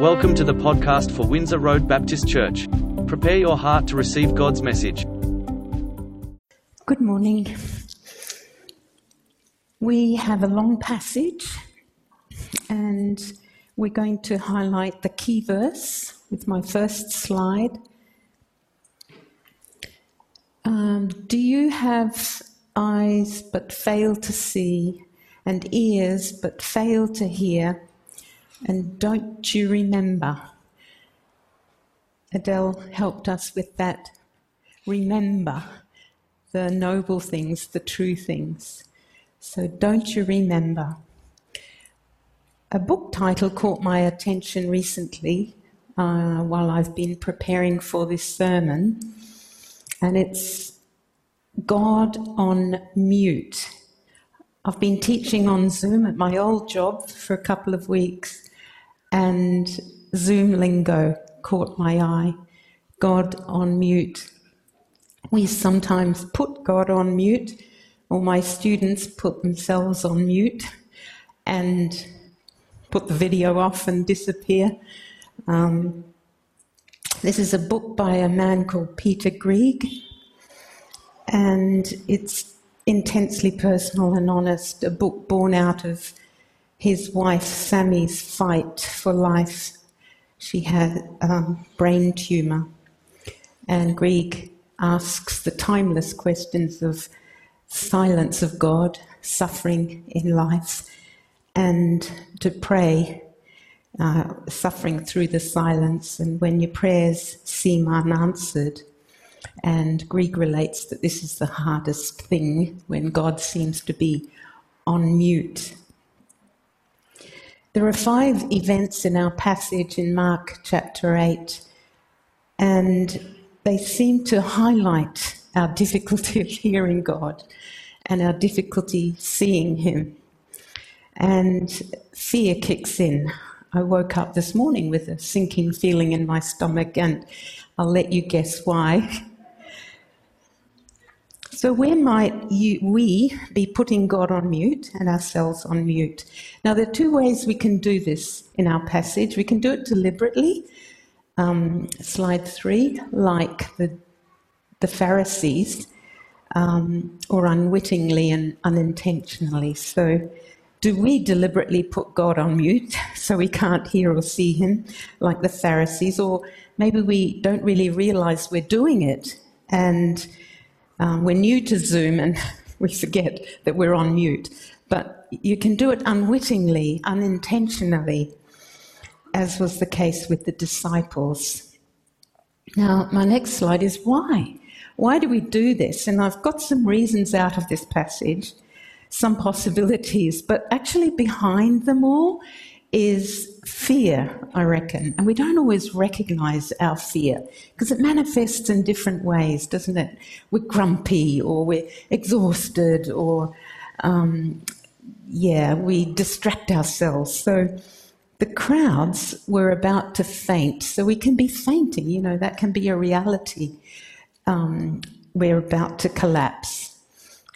Welcome to the podcast for Windsor Road Baptist Church. Prepare your heart to receive God's message. Good morning. We have a long passage, and we're going to highlight the key verse with my first slide. Um, do you have eyes but fail to see, and ears but fail to hear? And don't you remember? Adele helped us with that. Remember the noble things, the true things. So don't you remember? A book title caught my attention recently uh, while I've been preparing for this sermon, and it's God on Mute. I've been teaching on Zoom at my old job for a couple of weeks, and Zoom lingo caught my eye. God on mute. We sometimes put God on mute, or my students put themselves on mute and put the video off and disappear. Um, this is a book by a man called Peter Greig, and it's intensely personal and honest, a book born out of his wife Sammy's fight for life. She had a brain tumor, and Greig asks the timeless questions of silence of God, suffering in life, and to pray, uh, suffering through the silence, and when your prayers seem unanswered. And Greig relates that this is the hardest thing when God seems to be on mute there are five events in our passage in Mark chapter 8, and they seem to highlight our difficulty of hearing God and our difficulty seeing Him. And fear kicks in. I woke up this morning with a sinking feeling in my stomach, and I'll let you guess why. So, where might you, we be putting God on mute and ourselves on mute? Now, there are two ways we can do this in our passage. We can do it deliberately, um, slide three, like the, the Pharisees, um, or unwittingly and unintentionally. So, do we deliberately put God on mute so we can't hear or see Him, like the Pharisees? Or maybe we don't really realize we're doing it and um, we're new to Zoom and we forget that we're on mute. But you can do it unwittingly, unintentionally, as was the case with the disciples. Now, my next slide is why? Why do we do this? And I've got some reasons out of this passage, some possibilities, but actually behind them all is fear, I reckon. And we don't always recognize our fear because it manifests in different ways, doesn't it? We're grumpy or we're exhausted or, um, yeah, we distract ourselves. So the crowds were about to faint. So we can be fainting, you know, that can be a reality. Um, we're about to collapse.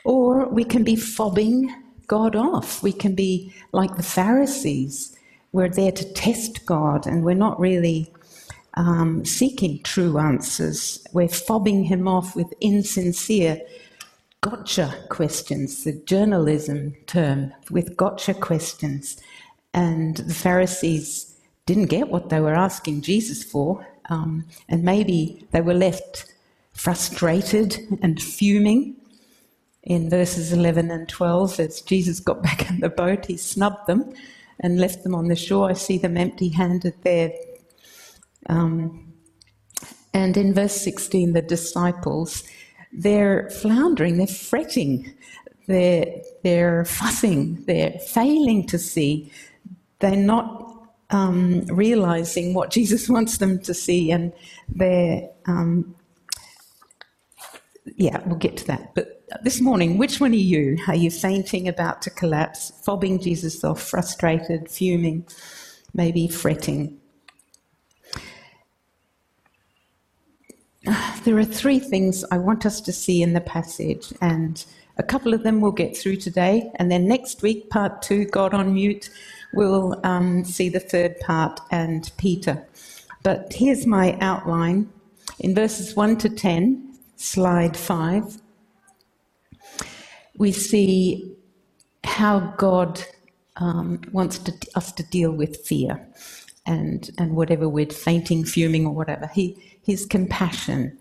Or we can be fobbing God off. We can be like the Pharisees we're there to test God and we're not really um, seeking true answers. We're fobbing him off with insincere gotcha questions, the journalism term, with gotcha questions. And the Pharisees didn't get what they were asking Jesus for, um, and maybe they were left frustrated and fuming. In verses 11 and 12, as Jesus got back in the boat, he snubbed them and left them on the shore. I see them empty handed there. Um, and in verse 16, the disciples, they're floundering, they're fretting, they're, they're fussing, they're failing to see, they're not um, realizing what Jesus wants them to see, and they're, um, yeah, we'll get to that. But this morning, which one are you? Are you fainting, about to collapse, fobbing Jesus off, frustrated, fuming, maybe fretting? There are three things I want us to see in the passage, and a couple of them we'll get through today. And then next week, part two, God on mute, we'll um, see the third part and Peter. But here's my outline. In verses 1 to 10, slide 5, we see how God um, wants to, us to deal with fear and, and whatever we're fainting, fuming, or whatever. He, his compassion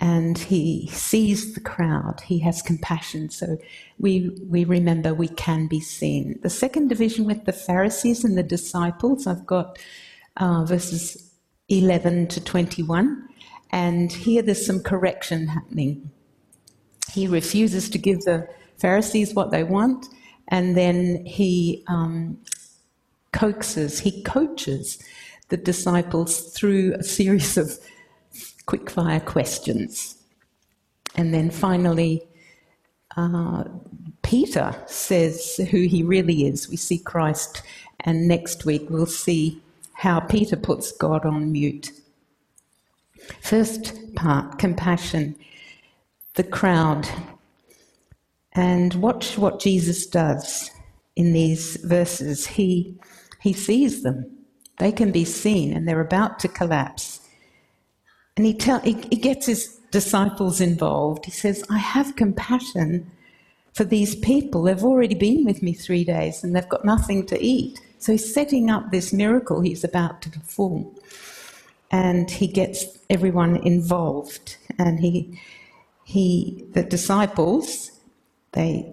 and he sees the crowd. He has compassion. So we, we remember we can be seen. The second division with the Pharisees and the disciples, I've got uh, verses 11 to 21. And here there's some correction happening. He refuses to give the Pharisees what they want, and then he um, coaxes, he coaches the disciples through a series of quickfire questions. And then finally, uh, Peter says who he really is. We see Christ, and next week we'll see how Peter puts God on mute. First part compassion, the crowd. And watch what Jesus does in these verses. He, he sees them, they can be seen, and they're about to collapse. And he, tell, he, he gets his disciples involved. He says, I have compassion for these people. They've already been with me three days and they've got nothing to eat. So he's setting up this miracle he's about to perform. And he gets everyone involved. And he, he the disciples, they,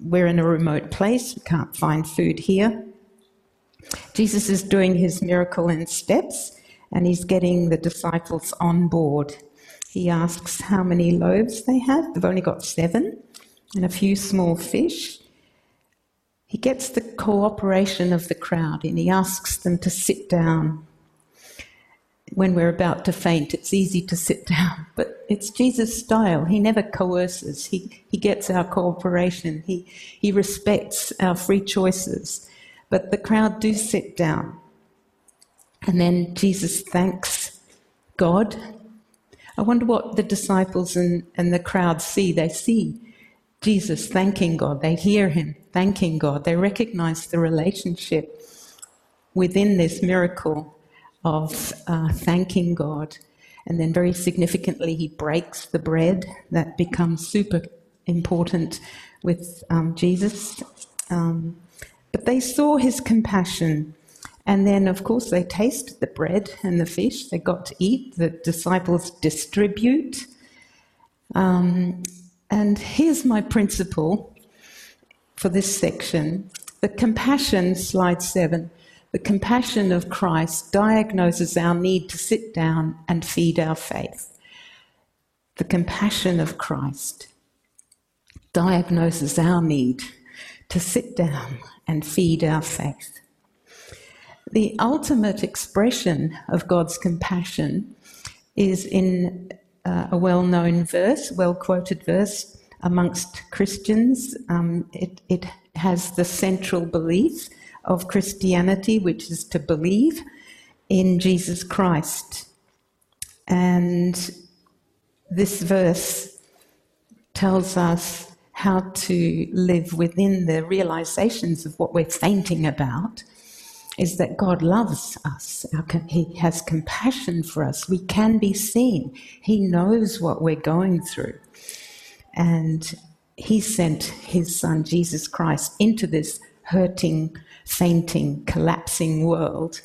we're in a remote place, we can't find food here. Jesus is doing his miracle in steps and he's getting the disciples on board. He asks how many loaves they have. They've only got seven and a few small fish. He gets the cooperation of the crowd and he asks them to sit down. When we're about to faint, it's easy to sit down, but it's Jesus' style. He never coerces, he, he gets our cooperation, he, he respects our free choices. But the crowd do sit down. And then Jesus thanks God. I wonder what the disciples and, and the crowd see. They see Jesus thanking God, they hear him thanking God, they recognize the relationship within this miracle of uh, thanking God. And then, very significantly, he breaks the bread. That becomes super important with um, Jesus. Um, but they saw his compassion and then, of course, they taste the bread and the fish. They got to eat. The disciples distribute. Um, and here's my principle for this section the compassion, slide seven, the compassion of Christ diagnoses our need to sit down and feed our faith. The compassion of Christ diagnoses our need to sit down and feed our faith. The ultimate expression of God's compassion is in uh, a well known verse, well quoted verse amongst Christians. Um, it, it has the central belief of Christianity, which is to believe in Jesus Christ. And this verse tells us how to live within the realizations of what we're fainting about is that God loves us. He has compassion for us. We can be seen. He knows what we're going through. And He sent His Son, Jesus Christ, into this hurting, fainting, collapsing world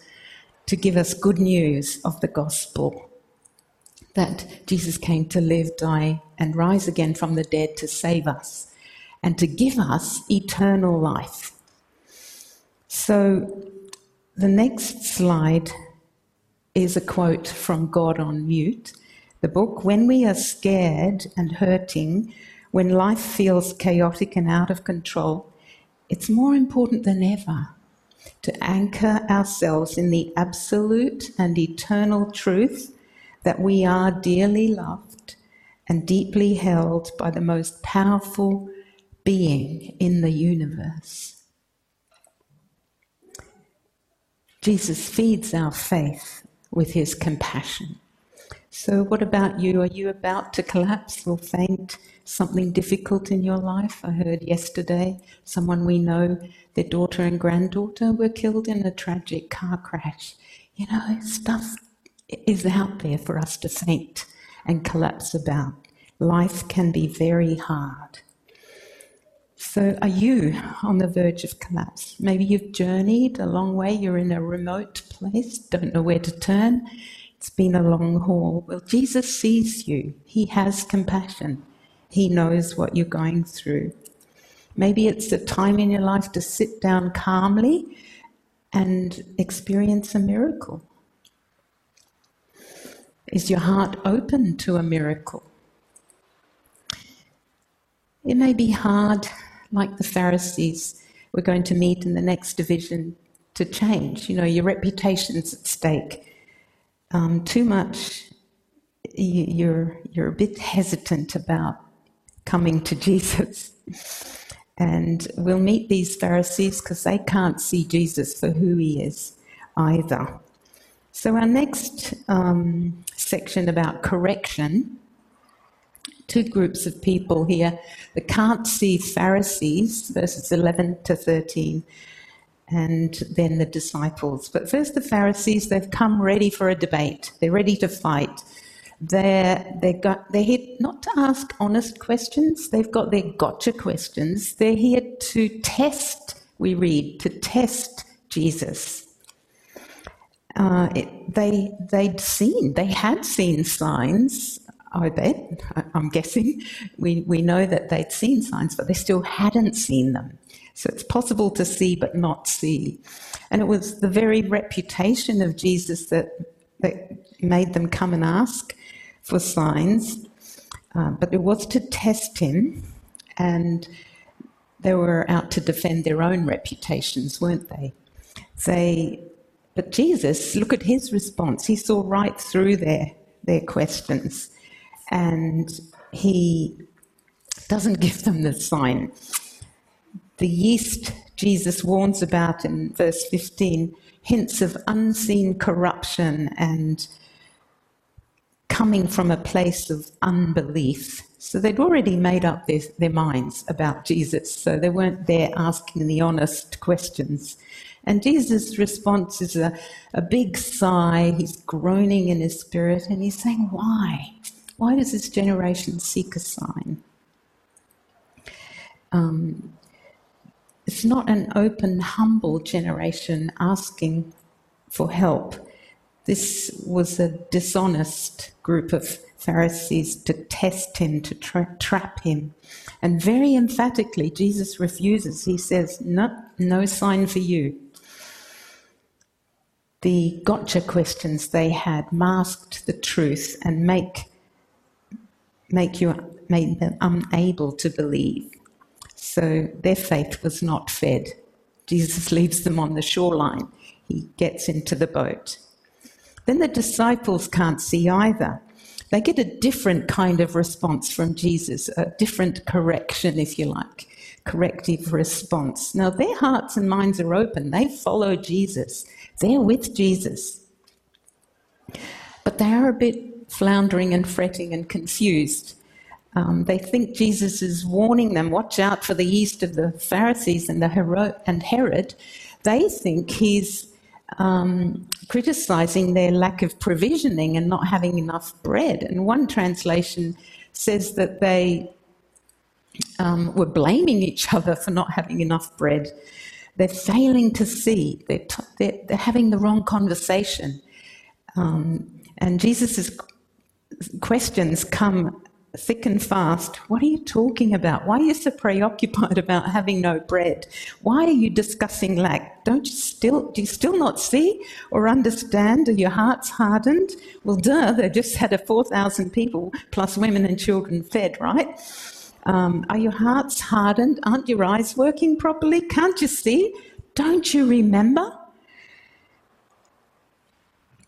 to give us good news of the gospel that Jesus came to live, die, and rise again from the dead to save us and to give us eternal life. So the next slide is a quote from God on Mute, the book. When we are scared and hurting, when life feels chaotic and out of control, it's more important than ever to anchor ourselves in the absolute and eternal truth that we are dearly loved and deeply held by the most powerful being in the universe. Jesus feeds our faith with his compassion. So, what about you? Are you about to collapse or faint? Something difficult in your life? I heard yesterday someone we know, their daughter and granddaughter were killed in a tragic car crash. You know, stuff is out there for us to faint and collapse about. Life can be very hard. So, are you on the verge of collapse? Maybe you've journeyed a long way, you're in a remote place, don't know where to turn. It's been a long haul. Well, Jesus sees you, He has compassion, He knows what you're going through. Maybe it's a time in your life to sit down calmly and experience a miracle. Is your heart open to a miracle? It may be hard like the Pharisees we're going to meet in the next division to change. You know, your reputation's at stake. Um, too much, you're, you're a bit hesitant about coming to Jesus. And we'll meet these Pharisees because they can't see Jesus for who he is either. So, our next um, section about correction two groups of people here that can't see Pharisees, verses 11 to 13, and then the disciples. But first, the Pharisees, they've come ready for a debate, they're ready to fight. They're, they got, they're here not to ask honest questions, they've got their gotcha questions. They're here to test, we read, to test Jesus. Uh, it, they, they'd seen, they had seen signs I bet, I'm guessing. We, we know that they'd seen signs, but they still hadn't seen them. So it's possible to see but not see. And it was the very reputation of Jesus that, that made them come and ask for signs. Uh, but it was to test him, and they were out to defend their own reputations, weren't they? They, but Jesus, look at his response. He saw right through their, their questions and he doesn't give them the sign. The yeast Jesus warns about in verse 15 hints of unseen corruption and coming from a place of unbelief. So they'd already made up their, their minds about Jesus, so they weren't there asking the honest questions. And Jesus' response is a, a big sigh. He's groaning in his spirit and he's saying, Why? Why does this generation seek a sign? Um, it's not an open, humble generation asking for help. This was a dishonest group of Pharisees to test him, to tra- trap him. And very emphatically, Jesus refuses. He says, No, no sign for you. The gotcha questions they had masked the truth and make make you made them unable to believe. So their faith was not fed. Jesus leaves them on the shoreline. He gets into the boat. Then the disciples can't see either. They get a different kind of response from Jesus, a different correction, if you like, corrective response. Now, their hearts and minds are open. They follow Jesus, they're with Jesus. But they are a bit floundering and fretting and confused. Um, they think Jesus is warning them, watch out for the yeast of the Pharisees and, the Herod, and Herod. They think he's um, criticizing their lack of provisioning and not having enough bread. And one translation says that they um, were blaming each other for not having enough bread. They're failing to see, they're, t- they're, they're having the wrong conversation. Um, and Jesus' questions come thick and fast. What are you talking about? Why are you so preoccupied about having no bread? Why are you discussing lack? Don't you still do you still not see or understand? Are your hearts hardened? Well, duh, they just had a four thousand people plus women and children fed, right? Um, are your hearts hardened? Aren't your eyes working properly? Can't you see? Don't you remember?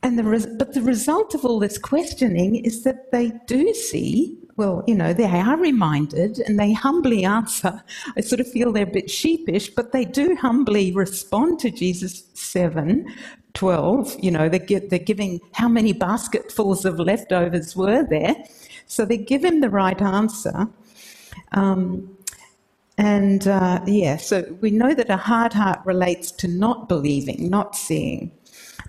And the res- but the result of all this questioning is that they do see well, you know, they are reminded and they humbly answer. I sort of feel they're a bit sheepish, but they do humbly respond to Jesus 7 12. You know, they they're giving how many basketfuls of leftovers were there. So they give him the right answer. Um, and uh, yeah, so we know that a hard heart relates to not believing, not seeing.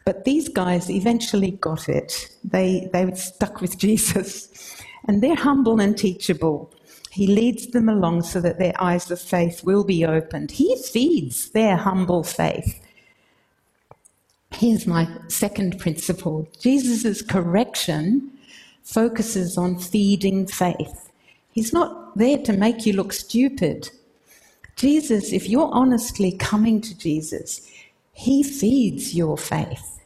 But these guys eventually got it. They, they were stuck with Jesus. And they're humble and teachable. He leads them along so that their eyes of faith will be opened. He feeds their humble faith. Here's my second principle Jesus' correction focuses on feeding faith. He's not there to make you look stupid. Jesus, if you're honestly coming to Jesus, He feeds your faith.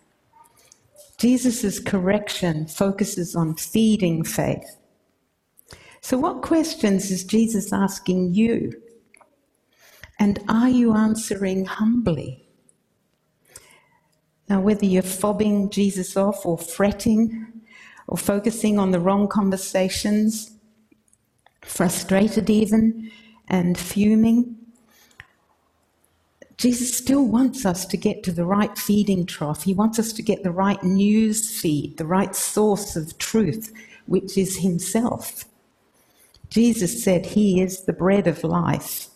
Jesus' correction focuses on feeding faith. So, what questions is Jesus asking you? And are you answering humbly? Now, whether you're fobbing Jesus off or fretting or focusing on the wrong conversations, frustrated even, and fuming, Jesus still wants us to get to the right feeding trough. He wants us to get the right news feed, the right source of truth, which is Himself. Jesus said He is the bread of life.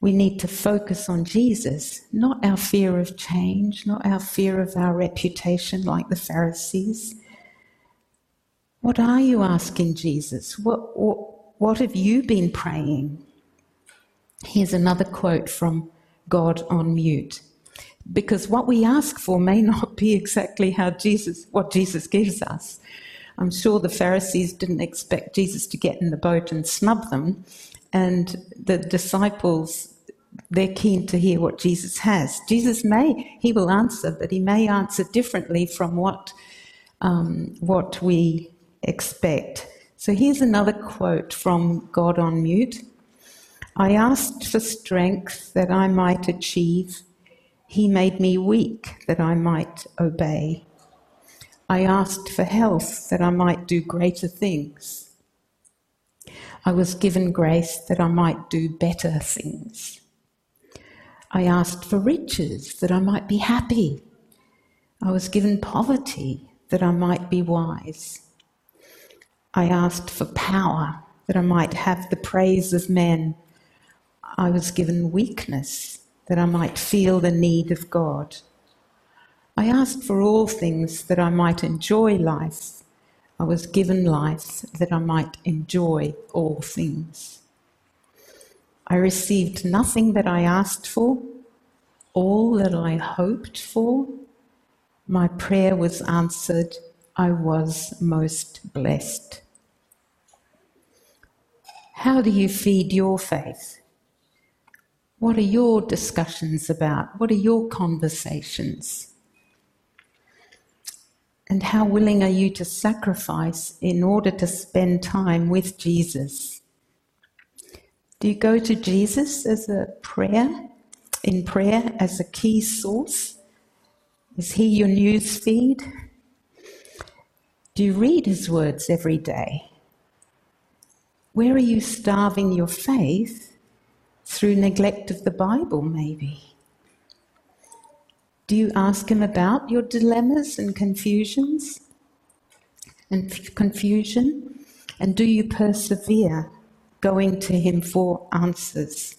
We need to focus on Jesus, not our fear of change, not our fear of our reputation like the Pharisees. What are you asking Jesus? What, what, what have you been praying? Here's another quote from God on mute. Because what we ask for may not be exactly how Jesus, what Jesus gives us. I'm sure the Pharisees didn't expect Jesus to get in the boat and snub them, and the disciples, they're keen to hear what Jesus has. Jesus may, he will answer, but he may answer differently from what, um, what we expect. So here's another quote from God on mute. I asked for strength that I might achieve. He made me weak that I might obey. I asked for health that I might do greater things. I was given grace that I might do better things. I asked for riches that I might be happy. I was given poverty that I might be wise. I asked for power that I might have the praise of men. I was given weakness that I might feel the need of God. I asked for all things that I might enjoy life. I was given life that I might enjoy all things. I received nothing that I asked for, all that I hoped for. My prayer was answered. I was most blessed. How do you feed your faith? What are your discussions about? What are your conversations? And how willing are you to sacrifice in order to spend time with Jesus? Do you go to Jesus as a prayer, in prayer as a key source? Is he your news feed? Do you read his words every day? Where are you starving your faith through neglect of the Bible, maybe? Do you ask Him about your dilemmas and confusions and confusion? And do you persevere going to Him for answers?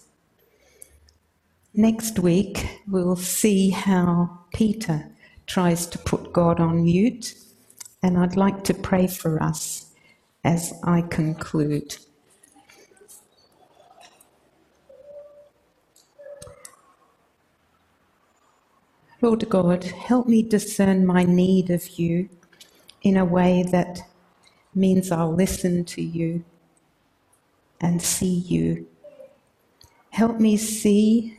Next week, we'll see how Peter tries to put God on mute, and I'd like to pray for us as I conclude. Lord God, help me discern my need of you in a way that means I'll listen to you and see you. Help me see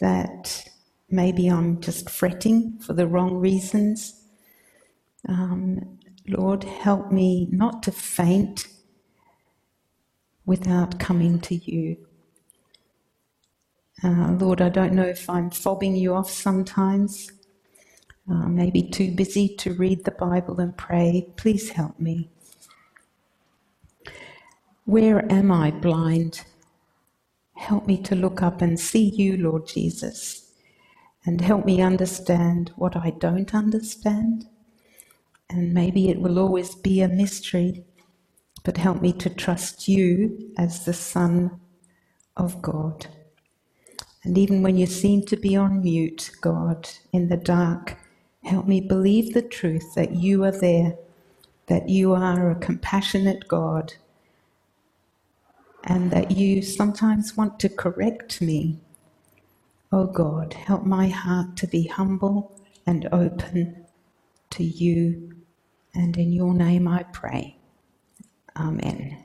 that maybe I'm just fretting for the wrong reasons. Um, Lord, help me not to faint without coming to you. Uh, Lord, I don't know if I'm fobbing you off sometimes, uh, maybe too busy to read the Bible and pray. Please help me. Where am I blind? Help me to look up and see you, Lord Jesus, and help me understand what I don't understand. And maybe it will always be a mystery, but help me to trust you as the Son of God. And even when you seem to be on mute, God, in the dark, help me believe the truth that you are there, that you are a compassionate God, and that you sometimes want to correct me. Oh God, help my heart to be humble and open to you, and in your name I pray. Amen.